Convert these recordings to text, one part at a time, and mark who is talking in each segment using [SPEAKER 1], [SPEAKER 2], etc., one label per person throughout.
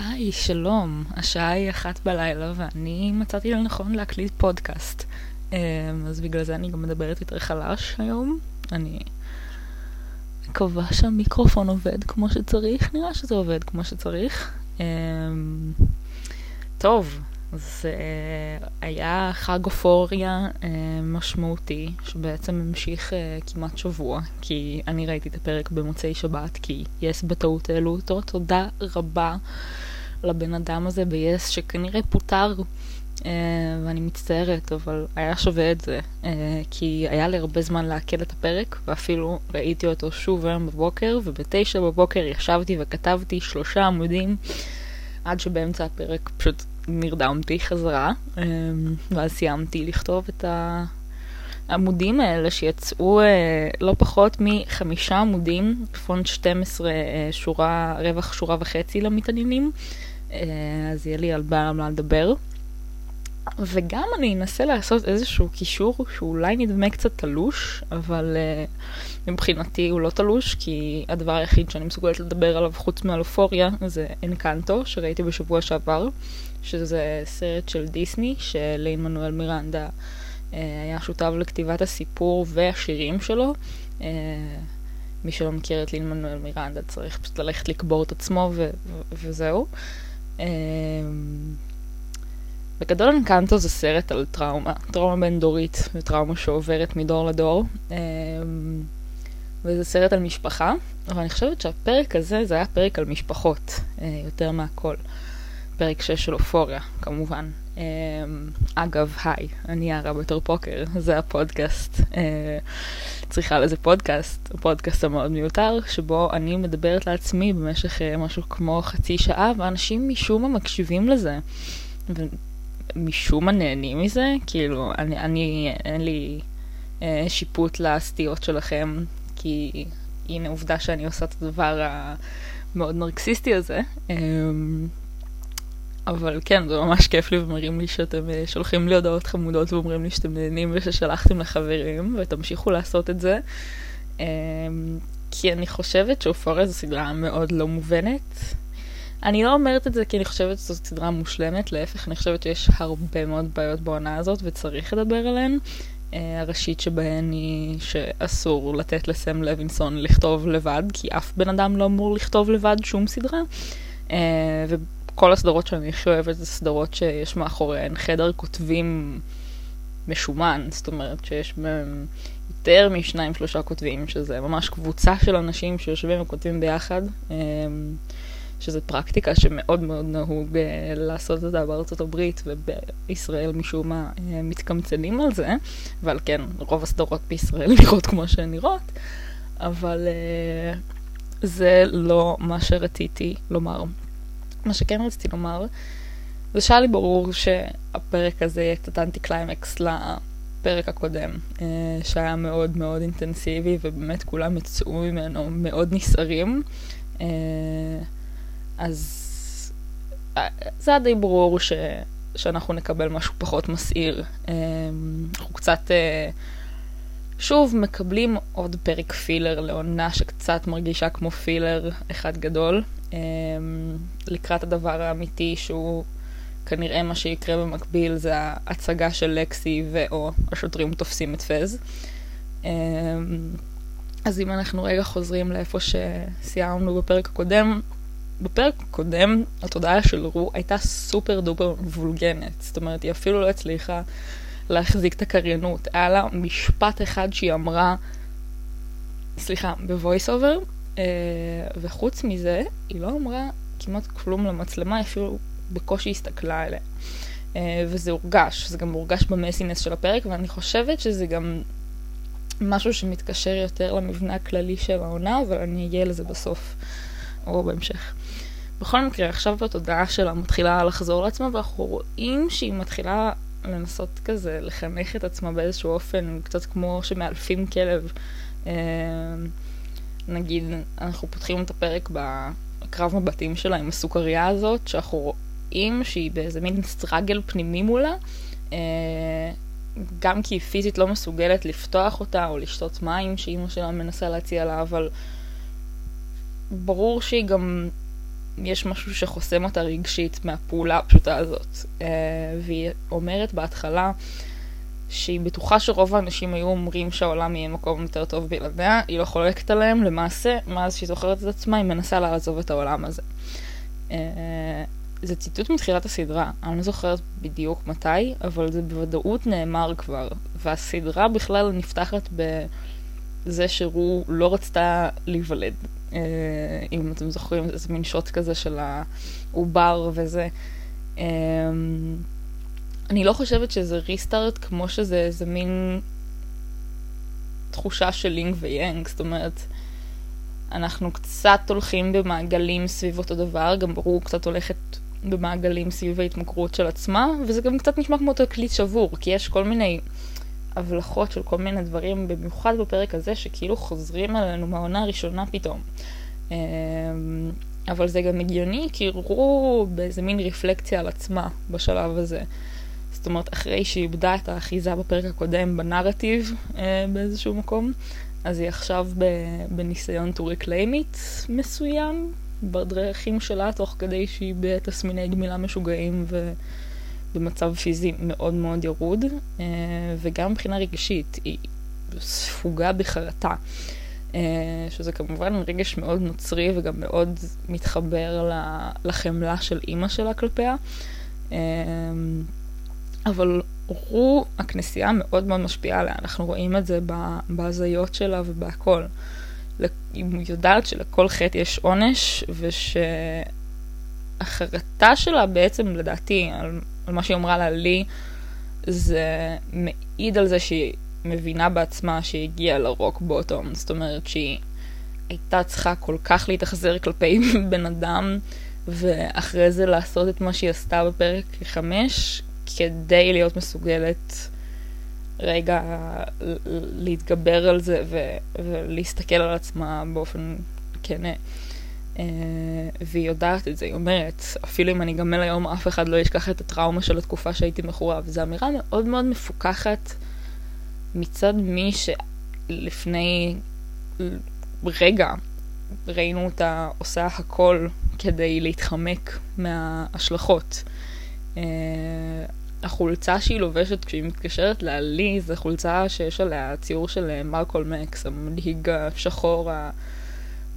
[SPEAKER 1] היי, שלום. השעה היא אחת בלילה ואני מצאתי לנכון להקליט פודקאסט. אמ, אז בגלל זה אני גם מדברת יותר חלש היום. אני מקווה שהמיקרופון עובד כמו שצריך, נראה שזה עובד כמו שצריך. אמ, טוב, אז uh, היה חג אופוריה uh, משמעותי, שבעצם המשיך uh, כמעט שבוע, כי אני ראיתי את הפרק במוצאי שבת, כי יס בטעות העלו אותו. תודה רבה לבן אדם הזה ביס, שכנראה פוטר, uh, ואני מצטערת, אבל היה שווה את זה, uh, כי היה לי הרבה זמן לעכל את הפרק, ואפילו ראיתי אותו שוב היום בבוקר, ובתשע בבוקר ישבתי וכתבתי שלושה עמודים, עד שבאמצע הפרק פשוט... נרדמתי חזרה, אמ, ואז סיימתי לכתוב את העמודים האלה שיצאו אה, לא פחות מחמישה עמודים, פונט 12 אה, שורה, רווח שורה וחצי למתעניינים, אה, אז יהיה לי על מה לדבר. וגם אני אנסה לעשות איזשהו קישור שאולי נדמה קצת תלוש, אבל uh, מבחינתי הוא לא תלוש, כי הדבר היחיד שאני מסוגלת לדבר עליו חוץ מאלופוריה זה אנקנטו, שראיתי בשבוע שעבר. שזה סרט של דיסני, שלין מנואל מירנדה אה, היה שותף לכתיבת הסיפור והשירים שלו. אה, מי שלא מכיר את לין מנואל מירנדה צריך פשוט ללכת לקבור את עצמו ו- ו- וזהו. אה, בגדול אנקנטו זה סרט על טראומה, טראומה בין דורית וטראומה שעוברת מדור לדור. וזה סרט על משפחה, אבל אני חושבת שהפרק הזה זה היה פרק על משפחות, יותר מהכל. פרק 6 של אופוריה, כמובן. אמ, אגב, היי, אני יערה בתור פוקר, זה הפודקאסט. אה, צריכה לזה פודקאסט, הפודקאסט המאוד מיותר, שבו אני מדברת לעצמי במשך אה, משהו כמו חצי שעה, ואנשים משום מה מקשיבים לזה. ומשום מה נהנים מזה, כאילו, אני, אני אין לי אה, שיפוט לסטיות שלכם, כי הנה עובדה שאני עושה את הדבר המאוד נרקסיסטי הזה. אה, אבל כן, זה ממש כיף לי ומראים לי שאתם אה, שולחים לי הודעות חמודות ואומרים לי שאתם נהנים וששלחתם לחברים, ותמשיכו לעשות את זה. אמ, כי אני חושבת שאופוריה זו סדרה מאוד לא מובנת. אני לא אומרת את זה כי אני חושבת שזו סדרה מושלמת, להפך, אני חושבת שיש הרבה מאוד בעיות בעונה הזאת וצריך לדבר עליהן. Uh, הראשית שבהן היא שאסור לתת לסם לוינסון לכתוב לבד, כי אף בן אדם לא אמור לכתוב לבד שום סדרה. כל הסדרות שאני שואבת זה סדרות שיש מאחוריהן חדר כותבים משומן, זאת אומרת שיש בהם יותר משניים שלושה כותבים, שזה ממש קבוצה של אנשים שיושבים וכותבים ביחד, אמ, שזו פרקטיקה שמאוד מאוד נהוג אה, לעשות אותה בארצות הברית ובישראל משום מה אה, מתקמצנים על זה, ועל כן רוב הסדרות בישראל נראות כמו שהן נראות, אבל אה, זה לא מה שרציתי לומר. מה שכן רציתי לומר, זה שהיה לי ברור שהפרק הזה יהיה קצת אנטי קליימקס לפרק הקודם, אה, שהיה מאוד מאוד אינטנסיבי, ובאמת כולם יצאו ממנו מאוד נסערים. אה, אז אה, זה היה די ברור ש... שאנחנו נקבל משהו פחות מסעיר. אנחנו קצת, שוב, מקבלים עוד פרק פילר לעונה שקצת מרגישה כמו פילר אחד גדול. אמ, לקראת הדבר האמיתי שהוא כנראה מה שיקרה במקביל זה ההצגה של לקסי ואו השוטרים תופסים את פז. אמ, אז אם אנחנו רגע חוזרים לאיפה שסיימנו בפרק הקודם, בפרק הקודם התודעה של רו הייתה super duper וולגנת, זאת אומרת היא אפילו לא הצליחה להחזיק את הקריינות, היה לה משפט אחד שהיא אמרה, סליחה, ב voice over, וחוץ מזה, היא לא אמרה כמעט כלום למצלמה, אפילו בקושי הסתכלה עליה. אה, וזה הורגש, זה גם הורגש ב mise-en-scène של הפרק, ואני חושבת שזה גם משהו שמתקשר יותר למבנה הכללי של העונה, אבל אני אגיע לזה בסוף, או בהמשך. בכל מקרה, עכשיו בתודעה שלה מתחילה לחזור לעצמה, ואנחנו רואים שהיא מתחילה לנסות כזה לחנך את עצמה באיזשהו אופן, קצת כמו שמאלפים כלב. נגיד, אנחנו פותחים את הפרק בקרב מבטים שלה עם הסוכריה הזאת, שאנחנו רואים שהיא באיזה מין סטראגל פנימי מולה, אה, גם כי היא פיזית לא מסוגלת לפתוח אותה או לשתות מים שאימא שלה מנסה להציע לה, אבל ברור שהיא גם יש משהו שחוסם אותה רגשית מהפעולה הפשוטה הזאת. אה, והיא אומרת בהתחלה שהיא בטוחה שרוב האנשים היו אומרים שהעולם יהיה מקום יותר טוב בלעדיה, היא לא חולקת עליהם, למעשה, מאז שהיא זוכרת את עצמה, היא מנסה לעזוב את העולם הזה. אה, זה ציטוט מתחילת הסדרה, אני לא זוכרת בדיוק מתי, אבל זה בוודאות נאמר כבר, והסדרה בכלל נפתחת בזה שרו לא רצתה להיוולד. אה, אם אתם זוכרים, זה מין שוט כזה של העובר וזה. אני לא חושבת שזה ריסטארט כמו שזה איזה מין תחושה של לינק ויאנג, זאת אומרת, אנחנו קצת הולכים במעגלים סביב אותו דבר, גם ברור קצת הולכת במעגלים סביב ההתמכרות של עצמה, וזה גם קצת נשמע כמו תקליט שבור, כי יש כל מיני הבלחות של כל מיני דברים, במיוחד בפרק הזה, שכאילו חוזרים עלינו מהעונה הראשונה פתאום. אמ, אבל זה גם הגיוני, כי הראו באיזה מין רפלקציה על עצמה בשלב הזה. אומרת, אחרי שהיא איבדה את האחיזה בפרק הקודם בנרטיב אה, באיזשהו מקום, אז היא עכשיו בניסיון to reclaim it מסוים, בדרכים שלה, תוך כדי שהיא בתסמיני גמילה משוגעים ובמצב פיזי מאוד מאוד ירוד, אה, וגם מבחינה רגשית, היא ספוגה בחרטה. אה, שזה כמובן רגש מאוד נוצרי וגם מאוד מתחבר לחמלה של אימא שלה כלפיה. אבל רו, הכנסייה מאוד מאוד משפיעה עליה, אנחנו רואים את זה בהזיות שלה ובהכל. היא יודעת שלכל חטא יש עונש, ושהחרטה שלה בעצם, לדעתי, על, על מה שהיא אמרה לה לי, זה מעיד על זה שהיא מבינה בעצמה שהיא הגיעה לרוק בוטום. זאת אומרת שהיא הייתה צריכה כל כך להתאכזר כלפי בן אדם, ואחרי זה לעשות את מה שהיא עשתה בפרק 5, כדי להיות מסוגלת רגע להתגבר על זה ו- ולהסתכל על עצמה באופן כן. והיא יודעת את זה, היא אומרת, אפילו אם אני אגמל היום, אף אחד לא ישכח את הטראומה של התקופה שהייתי מכורה, וזו אמירה מאוד מאוד מפוקחת מצד מי שלפני רגע ראינו אותה עושה הכל כדי להתחמק מההשלכות. אה, החולצה שהיא לובשת כשהיא מתקשרת לעלי זה חולצה שיש עליה ציור של אה, מרקול מקס, המנהיג השחור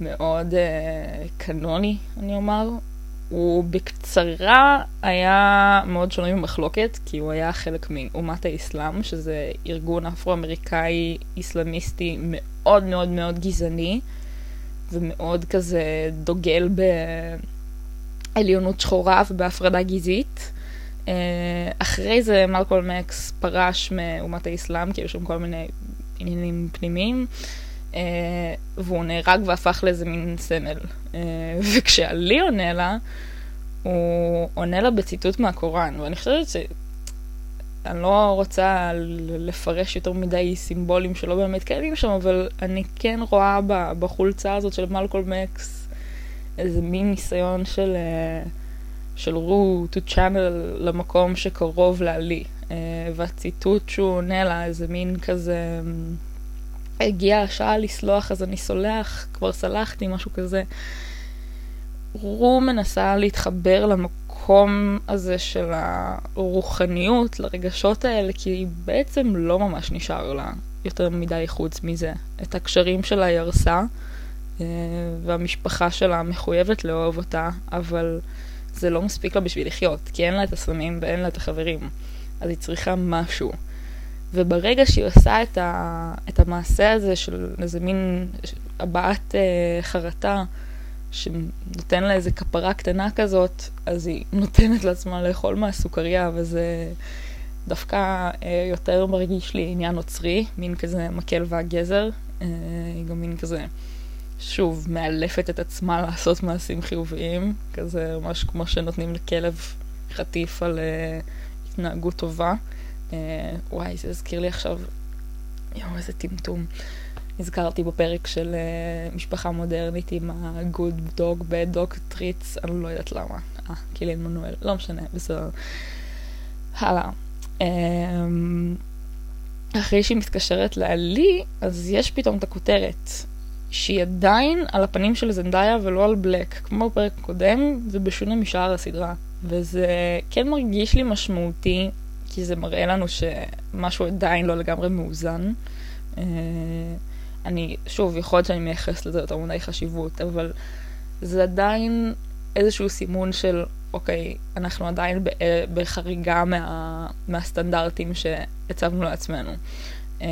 [SPEAKER 1] המאוד uh, קנוני, אני אומר. הוא בקצרה היה מאוד שונה ממחלוקת, כי הוא היה חלק מאומת האסלאם, שזה ארגון אפרו-אמריקאי איסלאמיסטי מאוד מאוד מאוד גזעני, ומאוד כזה דוגל בעליונות שחורה ובהפרדה גזעית. אה, אחרי זה מלקול מקס פרש מאומת האסלאם, כי היו שם כל מיני עניינים פנימיים, אה, והוא נהרג והפך לאיזה מין סמל. אה, וכשעלי עונה לה, הוא עונה לה בציטוט מהקוראן, ואני חושבת ש... אני לא רוצה לפרש יותר מדי סימבולים שלא באמת קיימים שם, אבל אני כן רואה בחולצה הזאת של מלקול מקס איזה מין ניסיון של... של רו to channel למקום שקרוב לעלי. Uh, והציטוט שהוא עונה לה, איזה מין כזה, הגיעה השעה לסלוח אז אני סולח, כבר סלחתי, משהו כזה. רו מנסה להתחבר למקום הזה של הרוחניות, לרגשות האלה, כי בעצם לא ממש נשאר לה יותר מדי חוץ מזה. את הקשרים שלה היא הרסה, uh, והמשפחה שלה מחויבת לאהוב אותה, אבל... זה לא מספיק לה בשביל לחיות, כי אין לה את הסמים ואין לה את החברים. אז היא צריכה משהו. וברגע שהיא עושה את, ה, את המעשה הזה של איזה מין הבעת אה, חרטה, שנותן לה איזה כפרה קטנה כזאת, אז היא נותנת לעצמה לאכול מהסוכריה, וזה דווקא אה, יותר מרגיש לי עניין נוצרי, מין כזה מקל והגזר, אה, גם מין כזה שוב, מאלפת את עצמה לעשות מעשים חיוביים, כזה ממש כמו שנותנים לכלב חטיף על uh, התנהגות טובה. Uh, וואי, זה הזכיר לי עכשיו, יואו, איזה טמטום. נזכרתי בפרק של uh, משפחה מודרנית עם ה-good dog, bad dog treats, אני לא יודעת למה. אה, קילין מנואל, לא משנה, בסדר. הלאה. Um, אחרי שהיא מתקשרת לעלי, אז יש פתאום את הכותרת. שהיא עדיין על הפנים של זנדאיה ולא על בלק, כמו בפרק הקודם, ובשונה משאר הסדרה. וזה כן מרגיש לי משמעותי, כי זה מראה לנו שמשהו עדיין לא לגמרי מאוזן. אה, אני, שוב, יכול להיות שאני מייחס לזה יותר מדי חשיבות, אבל זה עדיין איזשהו סימון של, אוקיי, אנחנו עדיין בחריגה מה, מהסטנדרטים שהצבנו לעצמנו. Uh,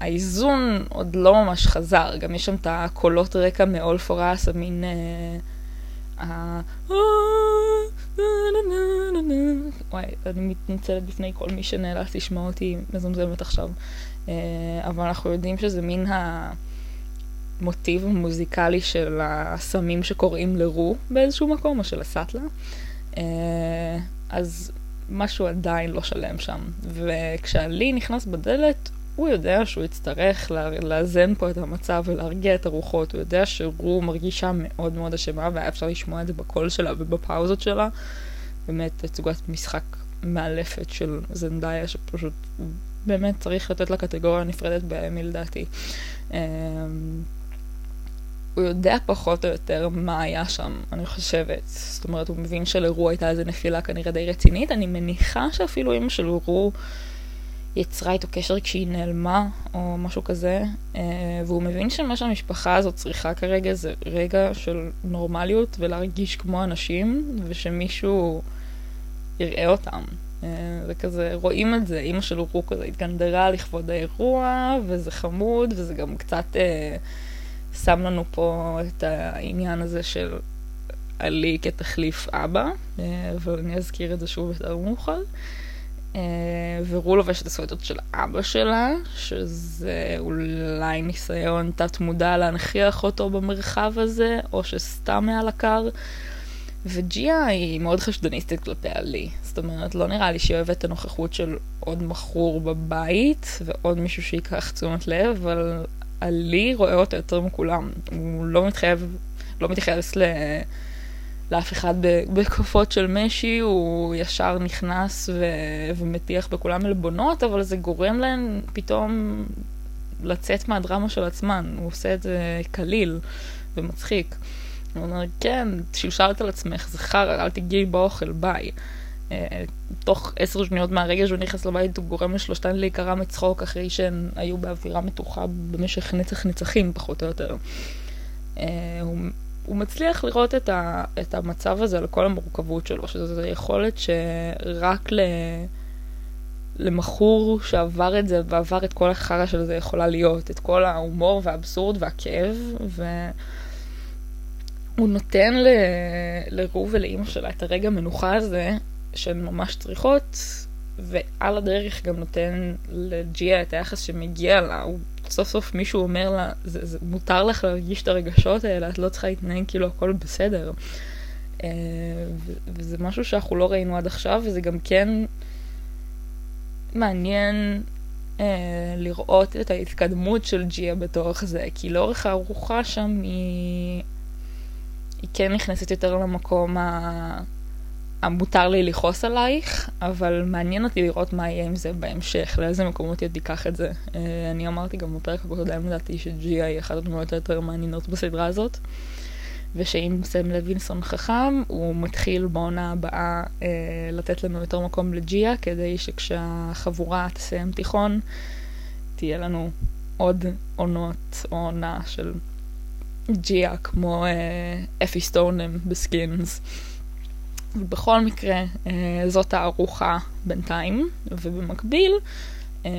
[SPEAKER 1] האיזון עוד לא ממש חזר, גם יש שם את הקולות רקע מאול פורס, המין... Uh, וואי, אני מתנצלת בפני כל מי שנאלץ לשמוע אותי מזמזמת עכשיו. אבל אנחנו יודעים שזה מין המוטיב המוזיקלי של הסמים שקוראים לרו באיזשהו מקום, או של הסאטלה. אז משהו עדיין לא שלם שם. וכשעלי נכנס בדלת, הוא יודע שהוא יצטרך לאזן פה את המצב ולהרגיע את הרוחות, הוא יודע שרו מרגישה מאוד מאוד אשמה והיה אפשר לשמוע את זה בקול שלה ובפאוזות שלה. באמת תצוגת משחק מאלפת של זנדאיה שפשוט באמת צריך לתת לה קטגוריה נפרדת בימי לדעתי. אמ, הוא יודע פחות או יותר מה היה שם, אני חושבת. זאת אומרת, הוא מבין שלרו הייתה איזה נפילה כנראה די רצינית. אני מניחה שאפילו אמא של רו יצרה איתו קשר כשהיא נעלמה, או משהו כזה. אה, והוא מבין שמה שהמשפחה הזאת צריכה כרגע זה רגע של נורמליות ולהרגיש כמו אנשים, ושמישהו יראה אותם. אה, זה כזה, רואים את זה, אימא של רו כזה התגנדרה לכבוד האירוע, וזה חמוד, וזה גם קצת... אה, שם לנו פה את העניין הזה של עלי כתחליף אבא, אה, אבל אני אזכיר את זה שוב יותר מאוחר. אה, ורו לובש את הסווטות של אבא שלה, שזה אולי ניסיון תת-מודע להנכיח אותו במרחב הזה, או שסתם מעל הקר. וג'יה היא מאוד חשדניסטית כלפי עלי. זאת אומרת, לא נראה לי שהיא אוהבת את הנוכחות של עוד מכור בבית, ועוד מישהו שייקח תשומת לב, אבל עלי רואה אותה יותר מכולם. הוא לא מתחייב, לא מתייחס ל... לאף אחד בכפות של משי, הוא ישר נכנס ו... ומטיח בכולם עלבונות, אבל זה גורם להן פתאום לצאת מהדרמה של עצמן. הוא עושה את זה קליל ומצחיק. הוא אומר, כן, שלשלת על עצמך, זה חרא, אל תגיעי באוכל, ביי. אה, תוך עשר שניות מהרגע שהוא נכנס לבית הוא גורם לשלושתן להיקרע מצחוק אחרי שהן היו באווירה מתוחה במשך נצח נצחים פחות או יותר. אה, הוא, הוא מצליח לראות את, ה, את המצב הזה על כל המורכבות שלו, שזו יכולת שרק ל, למכור שעבר את זה ועבר את כל החרא של זה יכולה להיות, את כל ההומור והאבסורד והכאב, ו... הוא נותן ל... לרו ולאימא שלה את הרגע המנוחה הזה, שהן ממש צריכות, ועל הדרך גם נותן לג'יה את היחס שמגיע לה. הוא סוף סוף מישהו אומר לה, זה, זה, מותר לך להרגיש את הרגשות האלה, את לא צריכה להתנהג כאילו הכל בסדר. אה, וזה משהו שאנחנו לא ראינו עד עכשיו, וזה גם כן מעניין אה, לראות את ההתקדמות של ג'יה בתוך זה, כי לאורך הארוחה שם היא, היא כן נכנסת יותר למקום ה... המותר לי לכעוס עלייך, אבל מעניין אותי לראות מה יהיה עם זה בהמשך, לאיזה מקומות היא תיקח את זה. Uh, אני אמרתי גם בפרק הקודם לדעתי שג'יה היא אחת הדמויות היותר מעניינות בסדרה הזאת, ושאם סם לוינסון חכם, הוא מתחיל בעונה הבאה uh, לתת לנו יותר מקום לג'יה, כדי שכשהחבורה תסיים תיכון, תהיה לנו עוד עונות או עונה של ג'יה כמו uh, אפי סטונהם בסקינס. ובכל מקרה, אה, זאת הארוחה בינתיים, ובמקביל, אה,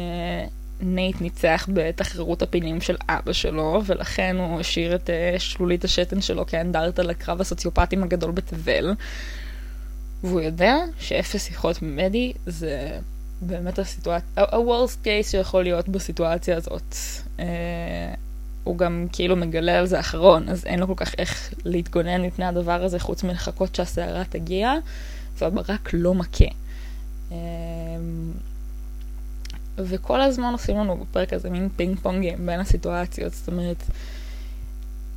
[SPEAKER 1] נייט ניצח בתחרות הפינים של אבא שלו, ולכן הוא השאיר את אה, שלולית השתן שלו כאנדרטה לקרב הסוציופטים הגדול בתבל. והוא יודע שאפס שיחות ממדי זה באמת הסיטואציה, ה-worst case שיכול להיות בסיטואציה הזאת. הוא גם כאילו מגלה על זה אחרון, אז אין לו כל כך איך להתגונן מפני הדבר הזה חוץ מלחכות שהסערה תגיע, והברק לא מכה. אמ, וכל הזמן עושים לנו בפרק הזה מין פינג פונגים בין הסיטואציות, זאת אומרת,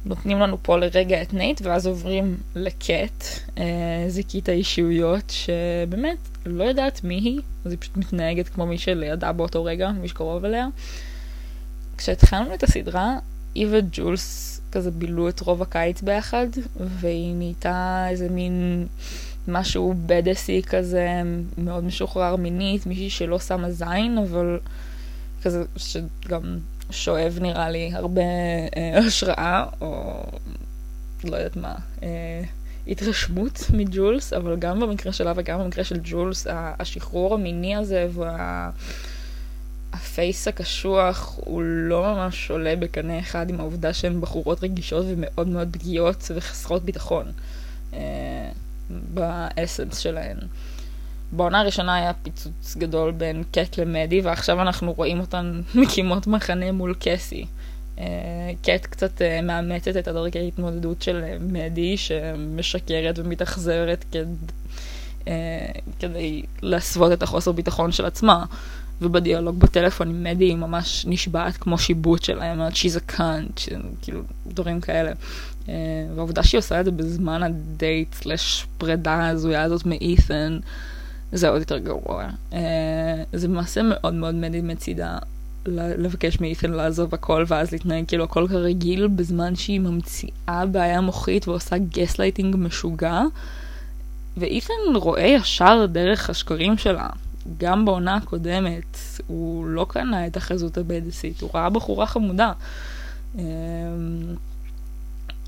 [SPEAKER 1] נותנים לנו פה לרגע את נייט, ואז עוברים לקט, אה, זיקית האישיויות, שבאמת לא יודעת מי היא, אז היא פשוט מתנהגת כמו מי שלידה באותו רגע, מי שקרוב אליה. כשהתחלנו את הסדרה, היא וג'ולס כזה בילו את רוב הקיץ ביחד, והיא נהייתה איזה מין משהו בדסי כזה, מאוד משוחרר מינית, מישהי שלא שמה זין, אבל כזה שגם שואב נראה לי הרבה אה, השראה, או לא יודעת מה, אה, התרשמות מג'ולס, אבל גם במקרה שלה וגם במקרה של ג'ולס, השחרור המיני הזה וה... הפייס הקשוח הוא לא ממש עולה בקנה אחד עם העובדה שהן בחורות רגישות ומאוד מאוד פגיעות וחסרות ביטחון אה, באסנס שלהן. בעונה הראשונה היה פיצוץ גדול בין קט למדי, ועכשיו אנחנו רואים אותן מקימות מחנה מול קסי. אה, קט קצת אה, מאמצת את הדרכי ההתמודדות של אה, מדי, שמשקרת ומתאכזרת כד... כדי להסוות את החוסר ביטחון של עצמה. ובדיאלוג בטלפון עם מדי היא ממש נשבעת כמו שיבוט שלה, היא אומרת a cunt, כאילו דברים כאלה. אה, והעובדה שהיא עושה את זה בזמן הדייט סלש פרידה ההזויה הזאת מאית'ן, זה עוד יותר גרוע. אה, זה מעשה מאוד מאוד מדי מצידה לבקש מאית'ן לעזוב הכל ואז להתנהג כאילו הכל כרגיל בזמן שהיא ממציאה בעיה מוחית ועושה גסלייטינג משוגע. ואית'ן רואה ישר דרך השקרים שלה. גם בעונה הקודמת הוא לא קנה את החזות ה badass-ית, הוא ראה בחורה חמודה. אמ,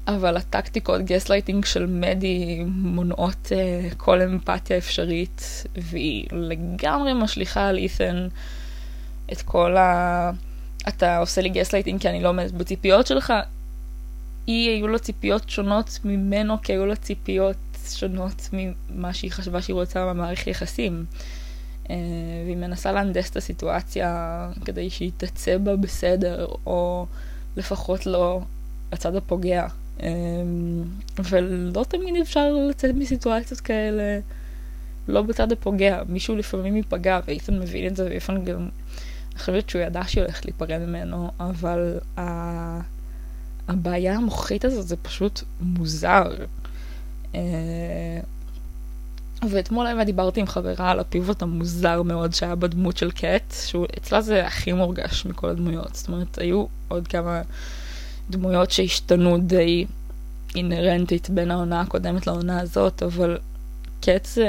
[SPEAKER 1] אבל הטקטיקות גסלייטינג של מדי מונעות uh, כל אמפתיה אפשרית, והיא לגמרי משליכה על אית'ן את כל ה... אתה עושה לי גסלייטינג כי אני לא עומדת בציפיות שלך. היא, היו לו ציפיות שונות ממנו, כי היו לו ציפיות שונות ממה שהיא חשבה שהיא רוצה במערכת יחסים. אה, והיא מנסה להנדס את הסיטואציה כדי שהיא תצא בה בסדר, או לפחות לא הצד הפוגע. אה, ולא תמיד אפשר לצאת מסיטואציות כאלה לא בצד הפוגע. מישהו לפעמים ייפגע, ואיתן מבין את זה, ואיתן גם... אני חושבת שהוא ידע שהיא הולכת להיפרד ממנו, אבל ה... הבעיה המוחית הזאת זה פשוט מוזר. ואתמול האמת דיברתי עם חברה על הפיבוט המוזר מאוד שהיה בדמות של קט, שהוא אצלה זה הכי מורגש מכל הדמויות. זאת אומרת, היו עוד כמה דמויות שהשתנו די אינהרנטית בין העונה הקודמת לעונה הזאת, אבל קט זה,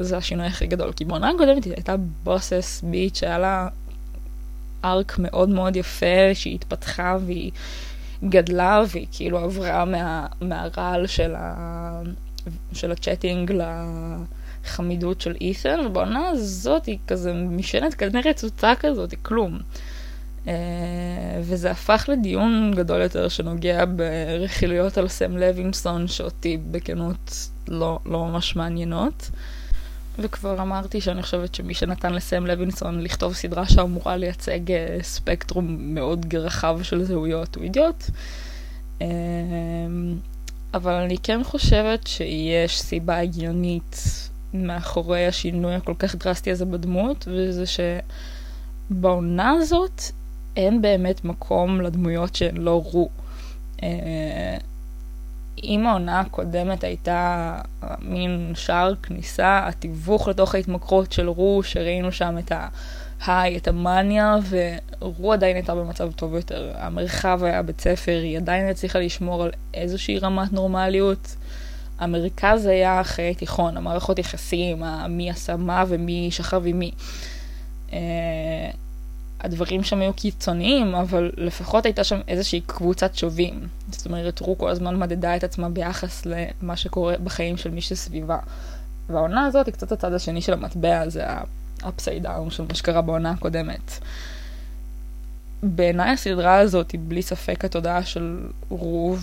[SPEAKER 1] זה השינוי הכי גדול. כי בעונה הקודמת היא הייתה בוסס ביט שהיה לה ארק מאוד מאוד יפה, שהיא התפתחה והיא גדלה, והיא כאילו עברה מה, מהרעל של ה... של הצ'אטינג לחמידות של אית'ן, ובעונה הזאת היא כזה משענת כנראה רצוצה כזאת, היא כלום. Uh, וזה הפך לדיון גדול יותר שנוגע ברכילויות על סם לוינסון, שאותי בכנות לא, לא ממש מעניינות. וכבר אמרתי שאני חושבת שמי שנתן לסם לוינסון לכתוב סדרה שאמורה לייצג uh, ספקטרום מאוד רחב של זהויות הוא אידיוט. אבל אני כן חושבת שיש סיבה הגיונית מאחורי השינוי הכל כך דרסטי הזה בדמות, וזה שבעונה הזאת אין באמת מקום לדמויות שהן לא רו. אה, אם העונה הקודמת הייתה מין שער כניסה, התיווך לתוך ההתמכרות של רו, שראינו שם את ה... היי, את המאניה, ורו עדיין הייתה במצב טוב יותר. המרחב היה בית ספר, היא עדיין הצליחה לשמור על איזושהי רמת נורמליות. המרכז היה חיי תיכון, המערכות יחסים, מי עשה מה ומי שכב עם מי. Uh, הדברים שם היו קיצוניים, אבל לפחות הייתה שם איזושהי קבוצת שובים. זאת אומרת, רו כל הזמן מדדה את עצמה ביחס למה שקורה בחיים של מי שסביבה. והעונה הזאת היא קצת הצד השני של המטבע, זה upside down של מה שקרה בעונה הקודמת. בעיניי הסדרה הזאת היא בלי ספק התודעה של רו,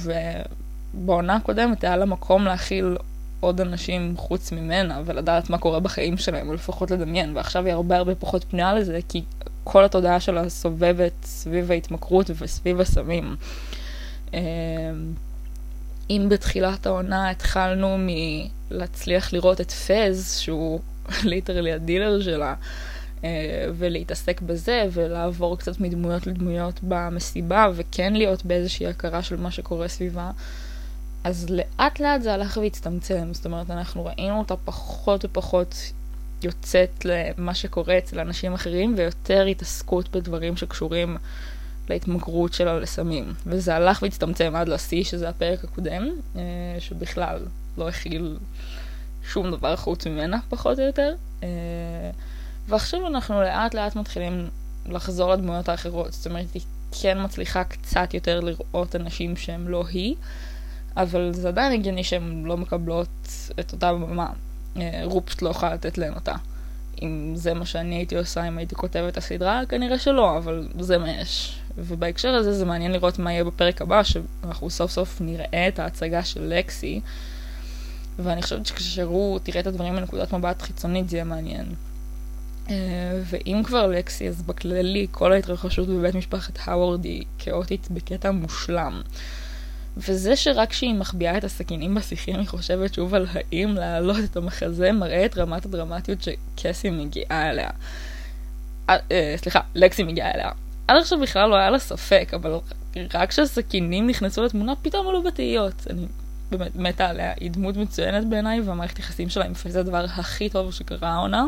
[SPEAKER 1] ובעונה הקודמת היה לה מקום להכיל עוד אנשים חוץ ממנה, ולדעת מה קורה בחיים שלהם, או לפחות לדמיין, ועכשיו היא הרבה הרבה פחות פנויה לזה, כי כל התודעה שלה סובבת סביב ההתמכרות וסביב הסמים. אמ, אם בתחילת העונה התחלנו מלהצליח לראות את פז, שהוא literally הדילר שלה, אה, ולהתעסק בזה, ולעבור קצת מדמויות לדמויות במסיבה, וכן להיות באיזושהי הכרה של מה שקורה סביבה. אז לאט לאט זה הלך והצטמצם, זאת אומרת, אנחנו ראינו אותה פחות ופחות יוצאת למה שקורה אצל אנשים אחרים, ויותר התעסקות בדברים שקשורים להתמכרות שלה לסמים. וזה הלך והצטמצם עד לשיא, שזה הפרק הקודם, אה, שבכלל לא הכיל שום דבר חוץ ממנה, פחות או יותר. אה, ועכשיו אנחנו לאט לאט מתחילים לחזור לדמויות האחרות. זאת אומרת, היא כן מצליחה קצת יותר לראות אנשים שהם לא היא, אבל זה עדיין הגיוני שהן לא מקבלות את אותה במה. אה, רופסט לא יכולה לתת להן אותה. אם זה מה שאני הייתי עושה אם הייתי כותבת את הסדרה, כנראה שלא, אבל זה מה יש. ובהקשר הזה זה מעניין לראות מה יהיה בפרק הבא, שאנחנו סוף סוף נראה את ההצגה של לקסי, ואני חושבת שכשרו תראה את הדברים מנקודת מבט חיצונית זה יהיה מעניין. אה, ואם כבר לקסי, אז בכללי כל ההתרחשות בבית משפחת האוורד היא כאוטית בקטע מושלם. וזה שרק כשהיא מחביאה את הסכינים בשיחים היא חושבת שוב על האם להעלות את המחזה מראה את רמת הדרמטיות שקסי מגיעה אליה. אה, אה, סליחה, לקסי מגיעה אליה. עד עכשיו בכלל לא היה לה ספק, אבל רק כשהסכינים נכנסו לתמונה פתאום עלו בתהיות. אני באמת מתה עליה, היא דמות מצוינת בעיניי, והמערכת יחסים שלה עם פייס זה הדבר הכי טוב שקרה העונה.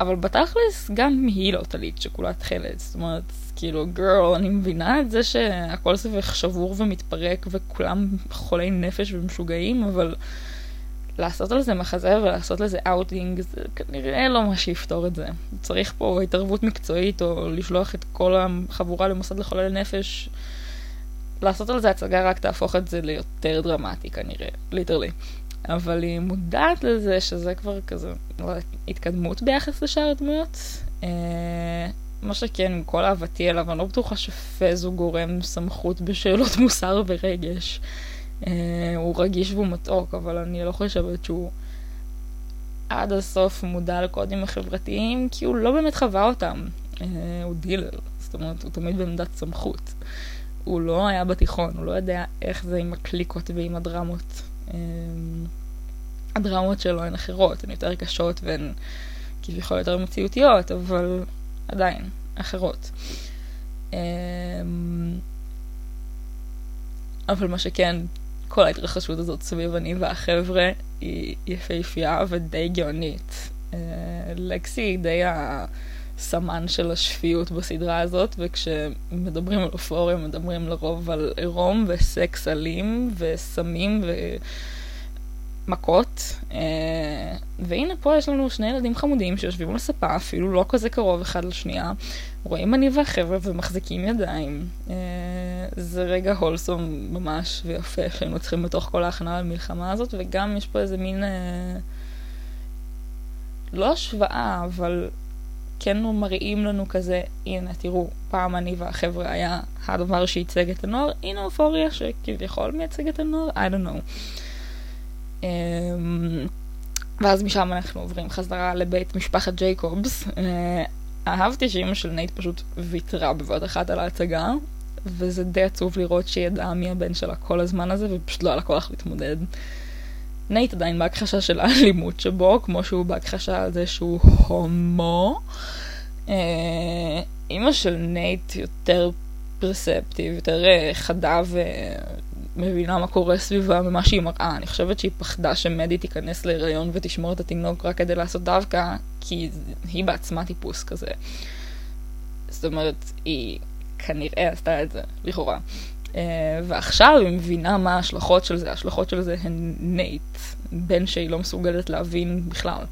[SPEAKER 1] אבל בתכלס, גם היא לא טלית שכולה תכלת. זאת אומרת, כאילו, girl, אני מבינה את זה שהכל סביבך שבור ומתפרק וכולם חולי נפש ומשוגעים, אבל לעשות על זה מחזה ולעשות לזה אאוטינג, זה כנראה לא מה שיפתור את זה. צריך פה התערבות מקצועית, או לשלוח את כל החבורה למוסד לחולי נפש. לעשות על זה הצגה רק תהפוך את זה ליותר דרמטי כנראה, literally. אבל היא מודעת לזה שזה כבר כזה לא התקדמות ביחס לשאר הדמויות. אה, מה שכן, עם כל אהבתי אליו, אני לא בטוחה שפז הוא גורם סמכות בשאלות מוסר ורגש. אה, הוא רגיש והוא מתוק, אבל אני לא חושבת שהוא עד הסוף מודע לקודים החברתיים, כי הוא לא באמת חווה אותם. אה, הוא דילר, זאת אומרת, הוא תמיד בעמדת סמכות. הוא לא היה בתיכון, הוא לא יודע איך זה עם הקליקות ועם הדרמות. אה, הדרמות שלו הן אחרות, הן יותר קשות והן כביכול יותר מציאותיות, אבל עדיין, אחרות. אמ, אבל מה שכן, כל ההתרחשות הזאת סביב אני והחבר'ה היא יפהפייה ודי גאונית. אה, לקסי היא די הסמן של השפיות בסדרה הזאת, וכשמדברים על אופוריה מדברים לרוב על עירום וסקס אלים וסמים ו... מכות, אה, והנה פה יש לנו שני ילדים חמודים שיושבים על ספה, אפילו לא כזה קרוב אחד לשנייה, רואים אני והחבר'ה ומחזיקים ידיים. אה, זה רגע הולסום ממש ויפה שהיינו צריכים בתוך כל ההכנה למלחמה הזאת, וגם יש פה איזה מין, אה, לא השוואה, אבל כן מראים לנו כזה, הנה תראו, פעם אני והחבר'ה היה הדבר שייצג את הנוער, הנה אופוריה שכביכול מייצג את הנוער, I don't know. אמ, ואז משם אנחנו עוברים חזרה לבית משפחת ג'ייקובס. אה, אהבתי שאימא של נייט פשוט ויתרה בבת אחת על ההצגה, וזה די עצוב לראות שהיא ידעה מי הבן שלה כל הזמן הזה, ופשוט לא היה לה כוח להתמודד. נייט עדיין בהכחשה של האלימות שבו, כמו שהוא בהכחשה על זה שהוא הומו. אה, אימא של נייט יותר perceptive, יותר אה, חדה מבינה מה קורה סביבה ממה שהיא מראה. אני חושבת שהיא פחדה שמדי תיכנס להיריון ותשמור את התינוק רק כדי לעשות דווקא, כי היא בעצמה טיפוס כזה. זאת אומרת, היא כנראה עשתה את זה, לכאורה. אה, ועכשיו היא מבינה מה ההשלכות של זה, ההשלכות של זה הן נייט, בן שהיא לא מסוגלת להבין בכלל.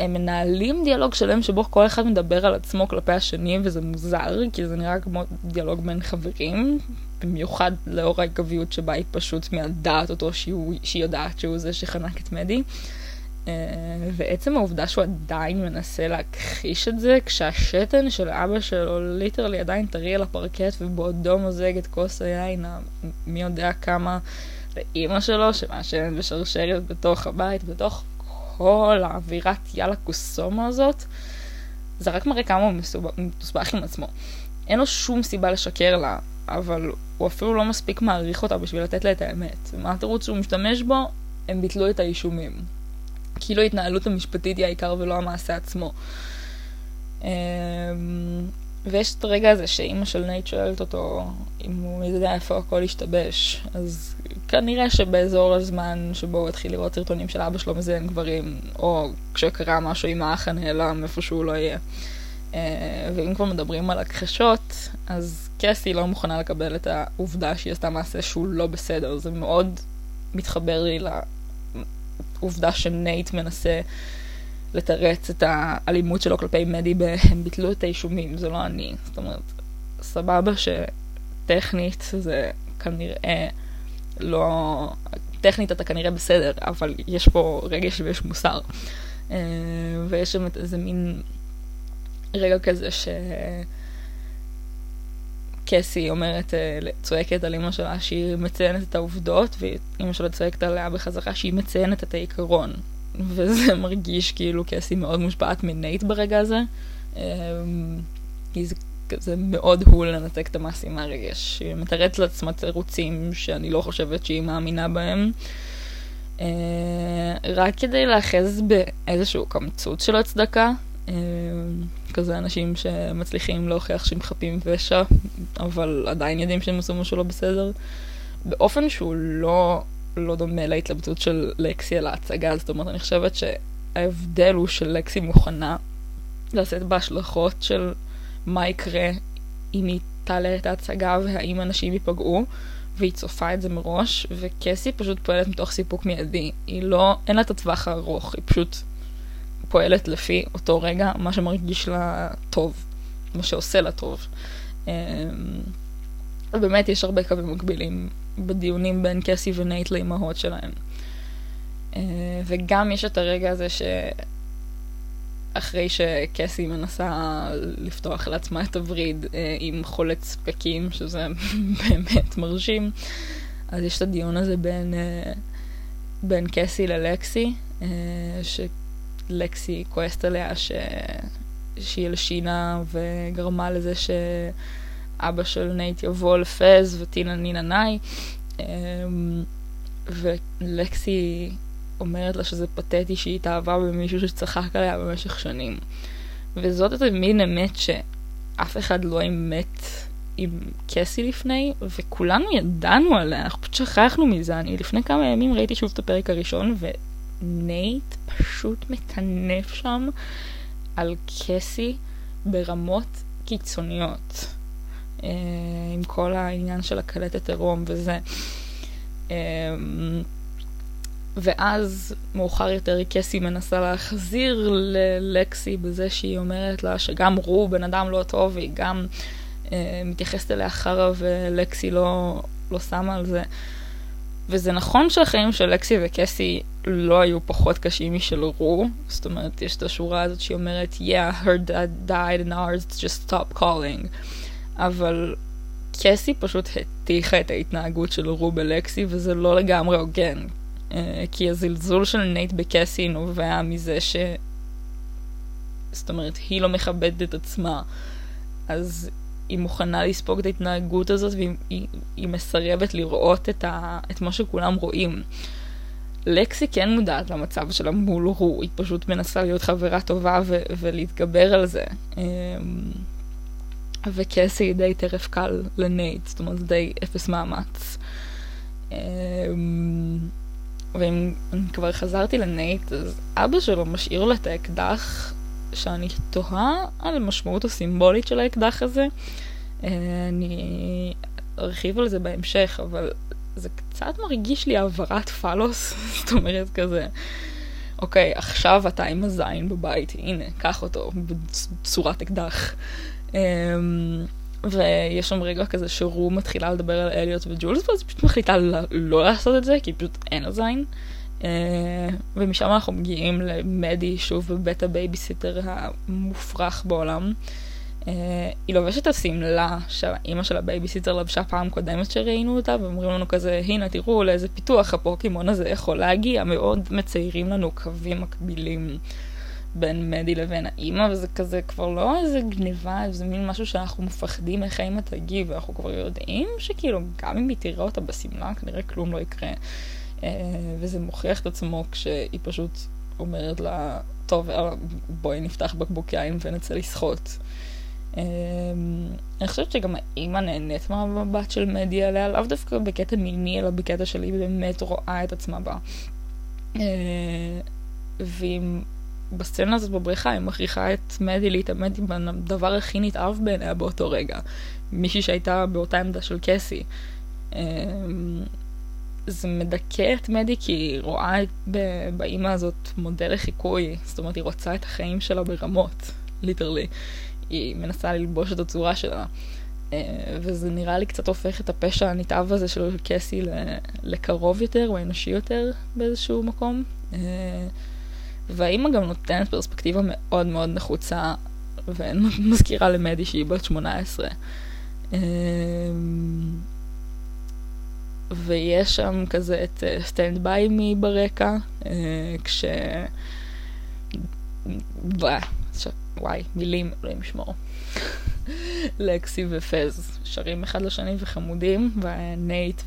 [SPEAKER 1] הם מנהלים דיאלוג שלם שבו כל אחד מדבר על עצמו כלפי השני, וזה מוזר, כי זה נראה כמו דיאלוג בין חברים, במיוחד לאור העקביות שבה היא פשוט מיידעת אותו שהוא, שהיא יודעת שהוא זה שחנק את מדי. אה, ועצם העובדה שהוא עדיין מנסה להכחיש את זה, כשהשתן של אבא שלו literally עדיין טרי על הפרקט ובעודו מוזג את כוס היין, מי יודע כמה לאימא שלו שמעשנת בשרשרת בתוך הבית, בתוך כל האווירת יאללה קוסומו הזאת, זה רק מראה כמה הוא מסובך עם עצמו. אין לו שום סיבה לשקר לה, אבל הוא אפילו לא מספיק מעריך אותה בשביל לתת לה את האמת. ומה התירוץ שהוא משתמש בו? הם ביטלו את האישומים. כאילו ההתנהלות המשפטית היא העיקר ולא המעשה עצמו. אמ, ויש את הרגע הזה שאימא של נייט שואלת אותו אם הוא יודע איפה הכל השתבש. אז כנראה שבאזור הזמן שבו הוא התחיל לראות סרטונים של אבא שלו מזיין גברים, או כשקרה משהו עם האח הנעלם, איפה שהוא לא יהיה. ואם כבר מדברים על הכחשות, אז קסי לא מוכנה לקבל את העובדה שהיא עשתה מעשה שהוא לא בסדר. זה מאוד מתחבר לי לעובדה שנייט מנסה לתרץ את האלימות שלו כלפי מדי הם ביטלו את האישומים, זה לא אני. זאת אומרת, סבבה שטכנית זה כנראה לא... טכנית אתה כנראה בסדר, אבל יש פה רגש ויש מוסר. אה, ויש שם איזה מין רגע כזה ש... קסי אומרת, אה, צועקת על אמא שלה שהיא מציינת את העובדות, ואמא שלה צועקת עליה בחזרה שהיא מציינת את העיקרון. וזה מרגיש כאילו קסי מאוד מושפעת מנייט ברגע הזה. אמ, כי זה כזה מאוד הול לנתק את המעשים מהרגש. היא מתרץ לעצמה תירוצים שאני לא חושבת שהיא מאמינה בהם. אה, רק כדי להאחז באיזשהו קמצוץ של הצדקה. אה, כזה אנשים שמצליחים להוכיח שהם חפים פשע, אבל עדיין יודעים שהם עשו משהו לא בסדר. באופן שהוא לא לא דומה להתלבטות של לקסי על ההצגה, זאת אומרת, אני חושבת שההבדל הוא שלקסי מוכנה לשאת בהשלכות של מה יקרה אם היא תעלה את ההצגה והאם אנשים ייפגעו, והיא צופה את זה מראש, וקסי פשוט פועלת מתוך סיפוק מיידי. היא לא, אין לה את הטווח הארוך, היא פשוט פועלת לפי אותו רגע, מה שמרגיש לה טוב, מה שעושה לה טוב. אמ, ובאמת יש הרבה קווים מקבילים בדיונים בין קסי ונייט לאימהות שלהם. אה, וגם יש את הרגע הזה שאחרי שקסי מנסה לפתוח לעצמה את הווריד אה, עם חולת ספקים, שזה באמת מרשים, אז יש את הדיון הזה בין, אה, בין קסי ללקסי, שלקסי כועסת עליה ש... שהיא הלשינה וגרמה לזה ש... אבא של נייט יבוא לפז וטינה נינה נאי. אמ, ולקסי אומרת לה שזה פתטי שהיא התאהבה במישהו שצחק עליה במשך שנים. וזאת איזה מין אמת שאף אחד לא אמת עם קסי לפני, וכולנו ידענו עליה, אנחנו פשוט שכחנו מזה. אני לפני כמה ימים ראיתי שוב את הפרק הראשון, ונייט פשוט מטנף שם על קסי ברמות קיצוניות. אה, עם כל העניין של הקלטת עירום וזה. אה, ואז מאוחר יותר קסי מנסה להחזיר ללקסי בזה שהיא אומרת לה שגם רו בן אדם לא טוב והיא גם אה, מתייחסת אליה חרא ולקסי לא, לא שמה על זה. וזה נכון שהחיים של לקסי וקסי לא היו פחות קשים משל רו, זאת אומרת, יש את השורה הזאת שהיא אומרת, Yeah, her dad died and ours just stopped calling. אבל קסי פשוט הטיחה את ההתנהגות של רובה לקסי, וזה לא לגמרי הוגן. אה, כי הזלזול של נייט בקסי נובע מזה ש... זאת אומרת, היא לא מכבדת את עצמה, אז היא מוכנה לספוג את ההתנהגות הזאת, והיא היא, היא מסרבת לראות את, ה, את מה שכולם רואים. לקסי כן מודעת למצב שלה מול רו, היא פשוט מנסה להיות חברה טובה ו- ולהתגבר על זה. אמ, וקסי די טרף קל לנייט, זאת אומרת, זה די אפס מאמץ. אמ, ואם כבר חזרתי לנייט, אז אבא שלו משאיר לו את האקדח, שאני תוהה על המשמעות הסימבולית של האקדח הזה. אה, אני ארחיב על זה בהמשך, אבל זה קצת מרגיש לי העברת פלוס, זאת אומרת כזה. אוקיי, עכשיו אתה עם הזין בבית, הנה, קח אותו בצורת אקדח. אמ, ויש שם רגע כזה שרו מתחילה לדבר על אליוט וג'ולס, ואז היא פשוט מחליטה לא לעשות את זה, כי פשוט אין לה זין. אה, ומשם אנחנו מגיעים למדי, שוב בבית הבייביסיטר המופרך בעולם. אה, היא לובשת את השמלה שהאימא של הבייביסיטר לבשה פעם קודמת שראינו אותה, ואומרים לנו כזה, הנה תראו לאיזה פיתוח הפוקימון הזה יכול להגיע, מאוד מציירים לנו קווים מקבילים בין מדי לבין האימא, וזה כזה כבר לא איזה גניבה, זה מין משהו שאנחנו מפחדים איך האימא תגיב, ואנחנו כבר יודעים שכאילו גם אם היא תראה אותה בשמלה, כנראה כלום לא יקרה. אה, וזה מוכיח את עצמו כשהיא פשוט אומרת לה, טוב, בואי נפתח בקבוק יין ונצא לשחות. אה, אני חושבת שגם האימא נהנית מהמבט של מדי עליה, לאו דווקא בקטע מיני, אלא בקטע שלי באמת רואה את עצמה בה. אה, והיא בסצנה הזאת בבריכה היא מכריחה את מדי להתעמת עם הדבר הכי נתעב בעיניה באותו רגע. מישהי שהייתה באותה עמדה של קסי. זה מדכא את מדי כי היא רואה באימא הזאת מודל לחיקוי, זאת אומרת היא רוצה את החיים שלה ברמות, ליטרלי. היא מנסה ללבוש את הצורה שלה. אה, וזה נראה לי קצת הופך את הפשע הנתעב הזה של קסי לקרוב יותר או אנושי יותר באיזשהו מקום. אה, והאימא גם נותנת פרספקטיבה מאוד מאוד נחוצה ומזכירה למדי שהיא בת 18. אה, ויש שם כזה את Stand By Me ברקע, כש... וואי, מילים, אלוהים ישמור. לקסי ופז שרים אחד לשני וחמודים, ונייט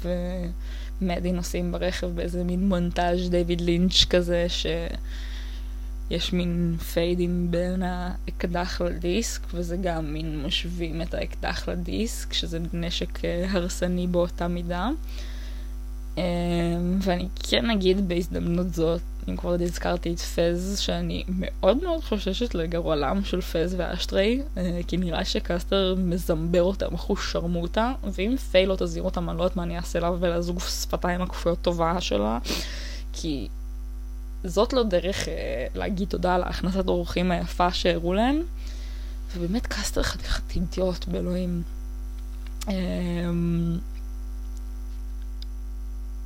[SPEAKER 1] ומדי נוסעים ברכב באיזה מין מונטאז' דיוויד לינץ' כזה, שיש מין fade ים בין האקדח לדיסק, וזה גם מין משווים את האקדח לדיסק, שזה נשק אה, הרסני באותה מידה. אמ, ואני כן אגיד בהזדמנות זאת, אם כבר הזכרתי את פז, שאני מאוד מאוד חוששת לגורלם של פז ואשטרי, אה, כי נראה שקסטר מזמבר אותם אחוש שרמוטה, ואם פיי לא תזהיר אותם, אני לא יודעת מה אני אעשה לה ולזוג שפתיים הכפויות טובה שלה, כי זאת לא דרך אה, להגיד תודה על הכנסת אורחים היפה שהראו להם, ובאמת קסטר חתיכת אידיוט באלוהים. אה,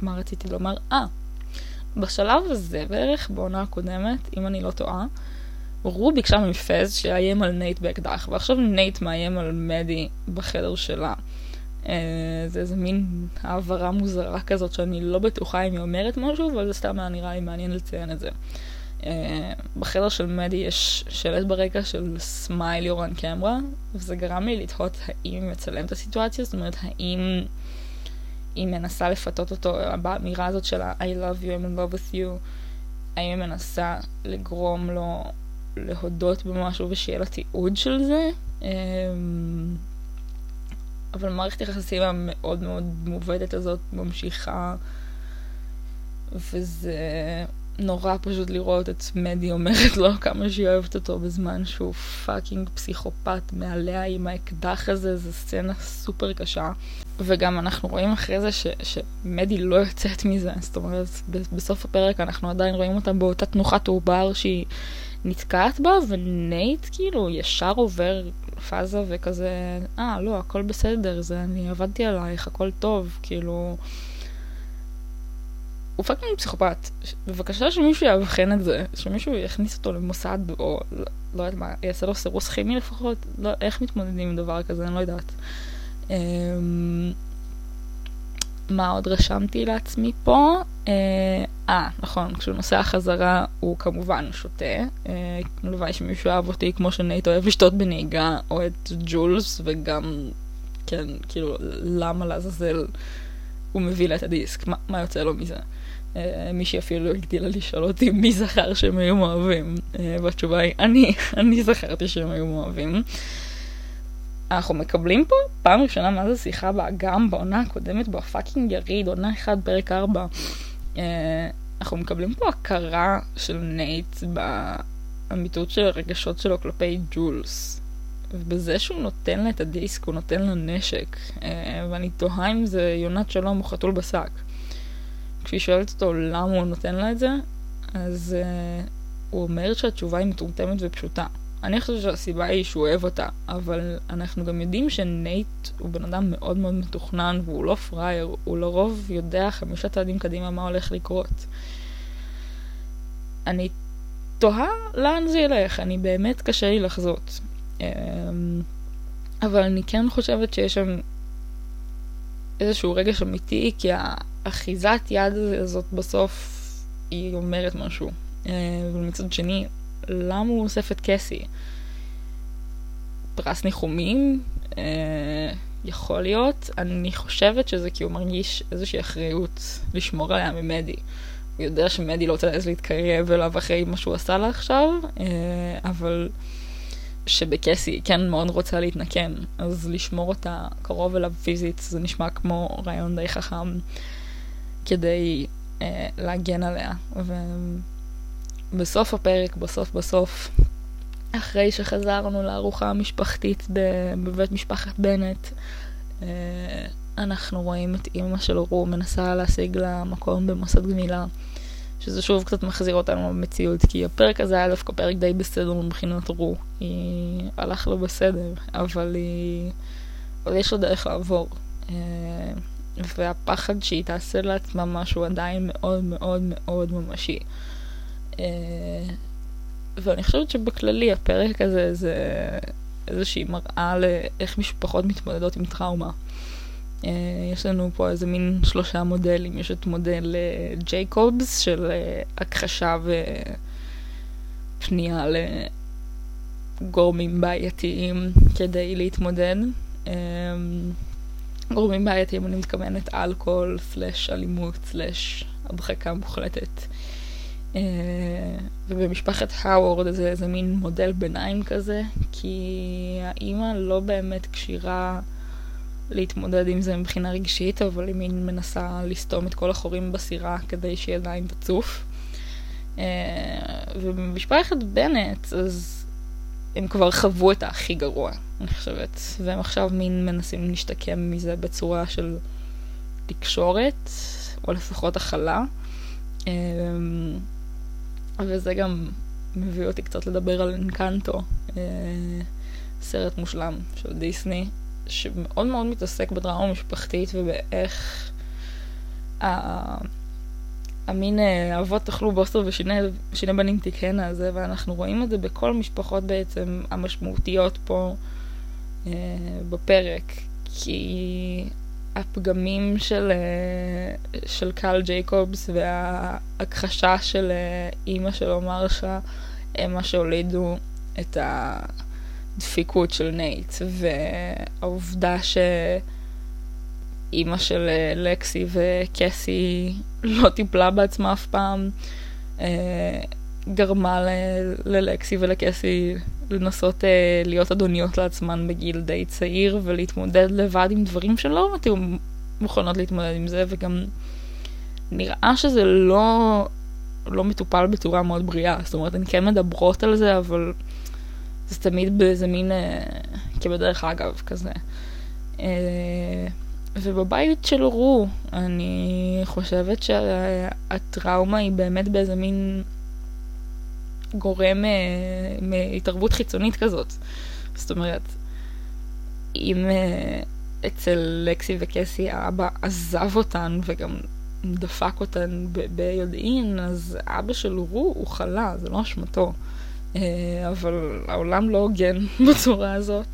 [SPEAKER 1] מה רציתי לומר? אה, בשלב הזה בערך, בעונה הקודמת, אם אני לא טועה, רו ביקשה מפז שיאיים על נייט באקדח, ועכשיו נייט מאיים על מדי בחדר שלה. אה, זה איזה מין העברה מוזרה כזאת שאני לא בטוחה אם היא אומרת משהו, אבל זה סתם היה נראה לי מעניין לציין את זה. אה, בחדר של מדי יש שלט ברקע של smile you're on camera, וזה גרם לי לתהות האם היא מצלמת את הסיטואציה, זאת אומרת האם... היא מנסה לפתות אותו, באמירה הזאת של I love you, I'm in love with you, האם היא מנסה לגרום לו להודות במשהו ושיהיה לה תיעוד של זה? אמ, אבל מערכת יחסים המאוד מאוד מעובדת הזאת ממשיכה, וזה נורא פשוט לראות את מדי אומרת לו כמה שהיא אוהבת אותו בזמן שהוא פאקינג פסיכופת מעליה עם האקדח הזה, זו סצנה סופר קשה. וגם אנחנו רואים אחרי זה ש, שמדי לא יוצאת מזה, זאת אומרת, בסוף הפרק אנחנו עדיין רואים אותה באותה תנוחת עובר שהיא נתקעת בה, ונייט כאילו ישר עובר פאזה וכזה, אה, לא, הכל בסדר, זה, אני עבדתי עלייך, הכל טוב, כאילו... הוא fucking פסיכופת. בבקשה שמישהו יאבחן את זה, שמישהו יכניס אותו למוסד, או לא, לא יודעת מה, יעשה לו סירוס כימי לפחות, לא, איך מתמודדים עם דבר כזה, אני לא יודעת. אמ, מה עוד רשמתי לעצמי פה? אה, אה, נכון, כשהוא נוסע חזרה הוא כמובן שותה. אה, הלוואי שמישהו אהב אותי כמו שנייט אוהב לשתות בנהיגה, או את ג'ולס, וגם, כן, כאילו, למה לעזאזל הוא מביא לה את הדיסק? מה, מה יוצא לו מזה? אה, מישהי אפילו הגדילה לשאול אותי מי זכר שהם היו מאוהבים, אה, והתשובה היא, אני, אני זכרתי שהם היו מאוהבים. אנחנו מקבלים פה פעם ראשונה מאז השיחה באגם בעונה הקודמת ב fucking יריד, עונה 1 פרק 4. אה, אנחנו מקבלים פה הכרה של נייט באמיתות של הרגשות שלו כלפי ג'ולס. ובזה שהוא נותן לה את הדיסק, הוא נותן לה נשק. ואני תוהה אם זה יונת שלום או חתול בשק. כשהיא שואלת אותו למה הוא נותן לה את זה, אז uh, הוא אומר שהתשובה היא מטומטמת ופשוטה. אני חושבת שהסיבה היא שהוא אוהב אותה, אבל אנחנו גם יודעים שנייט הוא בן אדם מאוד מאוד מתוכנן והוא לא פראייר, הוא לרוב יודע חמישה צעדים קדימה מה הולך לקרות. אני תוהה לאן זה ילך, אני באמת קשה לי לחזות. אמ, אבל אני כן חושבת שיש שם איזשהו רגש אמיתי, כי האחיזת יד הזאת בסוף היא אומרת משהו. ומצד שני, למה הוא אוסף את קסי? פרס ניחומים? אה, יכול להיות. אני חושבת שזה כי הוא מרגיש איזושהי אחריות לשמור עליה ממדי. הוא יודע שמדי לא רוצה להתקרב אליו אחרי מה שהוא עשה לה עכשיו, אה, אבל שבקסי כן מאוד רוצה להתנקם, אז לשמור אותה קרוב אליו פיזית זה נשמע כמו רעיון די חכם. כדי אה, להגן עליה. ו... בסוף הפרק, בסוף בסוף, אחרי שחזרנו לארוחה המשפחתית בבית משפחת בנט, אה, אנחנו רואים את אימא של רו מנסה להשיג לה מקום במוסד גמילה, שזה שוב קצת מחזיר אותנו למציאות, כי הפרק הזה היה דווקא פרק די בסדר מבחינת רו. היא הלך לו בסדר, אבל היא... אבל יש לו דרך לעבור. אה, והפחד שהיא תעשה לעצמה משהו עדיין מאוד מאוד מאוד ממשי. אה, ואני חושבת שבכללי הפרק הזה זה איזושהי מראה לאיך משפחות מתמודדות עם טראומה. אה, יש לנו פה איזה מין שלושה מודלים, יש את מודל ג'ייקובס של הכחשה ופנייה לגורמים בעייתיים כדי להתמודד. גורמים בעייתיים, אני מתכוונת אלכוהול, סלאש אלימות, סלאש הדחקה מוחלטת. Uh, ובמשפחת האוורד זה איזה מין מודל ביניים כזה, כי האימא לא באמת כשירה להתמודד עם זה מבחינה רגשית, אבל היא מין מנסה לסתום את כל החורים בסירה כדי שהיא עדיין תצוף. Uh, ובמשפחת בנט, אז הם כבר חוו את הכי גרוע, אני חושבת. והם עכשיו מין מנסים להשתקם מזה בצורה של תקשורת, או לפחות הכלה. וזה גם מביא אותי קצת לדבר על אנקנטו, אה, סרט מושלם של דיסני, שמאוד מאוד מתעסק בדרמה משפחתית ובאיך המין אה, אבות אכלו בוסר ושיני בנים תקהינה הזה, ואנחנו רואים את זה בכל המשפחות בעצם המשמעותיות פה אה, בפרק, כי הפגמים של, אה, של קל ג'ייקובס וההכחשה של אה, אימא שלו מרשה הם מה שהולידו את הדפיקות של נייט, והעובדה ש... אימא של אה, לקסי וקסי לא טיפלה בעצמה אף פעם, גרמה ללקסי ולקסי לנסות אה, להיות אדוניות לעצמן בגיל די צעיר ולהתמודד לבד עם דברים שלא מתאימו מוכנות להתמודד עם זה, וגם נראה שזה לא, לא מטופל בצורה מאוד בריאה. זאת אומרת, הן כן מדברות על זה, אבל זה תמיד באיזה מין, כבדרך אגב, כזה. ובבית של רו, אני חושבת שהטראומה היא באמת באיזה מין גורם אה, מהתערבות חיצונית כזאת. זאת אומרת, אם אה, אצל לקסי וקסי האבא עזב אותן וגם דפק אותן ביודעין, אז אבא של רו הוא חלה, זה לא אשמתו. אה, אבל העולם לא הוגן בצורה הזאת.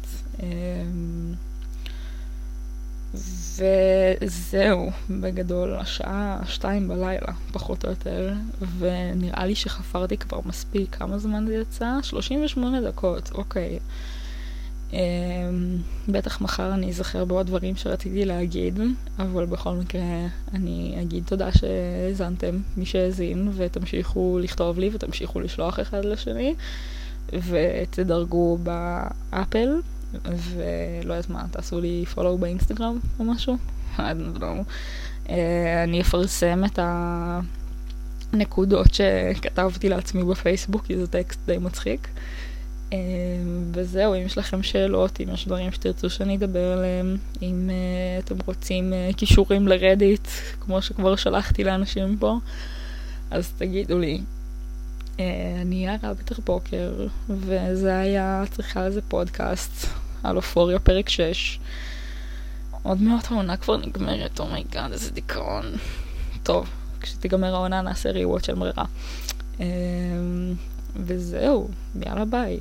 [SPEAKER 1] וזהו, בגדול, השעה שתיים בלילה, פחות או יותר, ונראה לי שחפרתי כבר מספיק. כמה זמן זה יצא? 38 דקות, אוקיי. Um, בטח מחר אני אזכר בעוד דברים שרציתי להגיד, אבל בכל מקרה אני אגיד תודה שהאזנתם, מי שהאזין, ותמשיכו לכתוב לי ותמשיכו לשלוח אחד לשני, ותדרגו באפל. ולא יודעת מה, תעשו לי פולו באינסטגרם או משהו, אה, אני אפרסם את הנקודות שכתבתי לעצמי בפייסבוק, כי זה טקסט די מצחיק. אה, וזהו, אם יש לכם שאלות, אם יש דברים שתרצו שאני אדבר עליהם, אם uh, אתם רוצים כישורים לרדיט, כמו שכבר שלחתי לאנשים פה, אז תגידו לי. אני יארה בטר בוקר, וזה היה, צריכה איזה פודקאסט על אופוריה, פרק 6. עוד מעט העונה כבר נגמרת, oh my god, oh איזה דיכאון. טוב, כשתיגמר העונה נעשה ריוואט של מרירה. וזהו, יאללה ביי.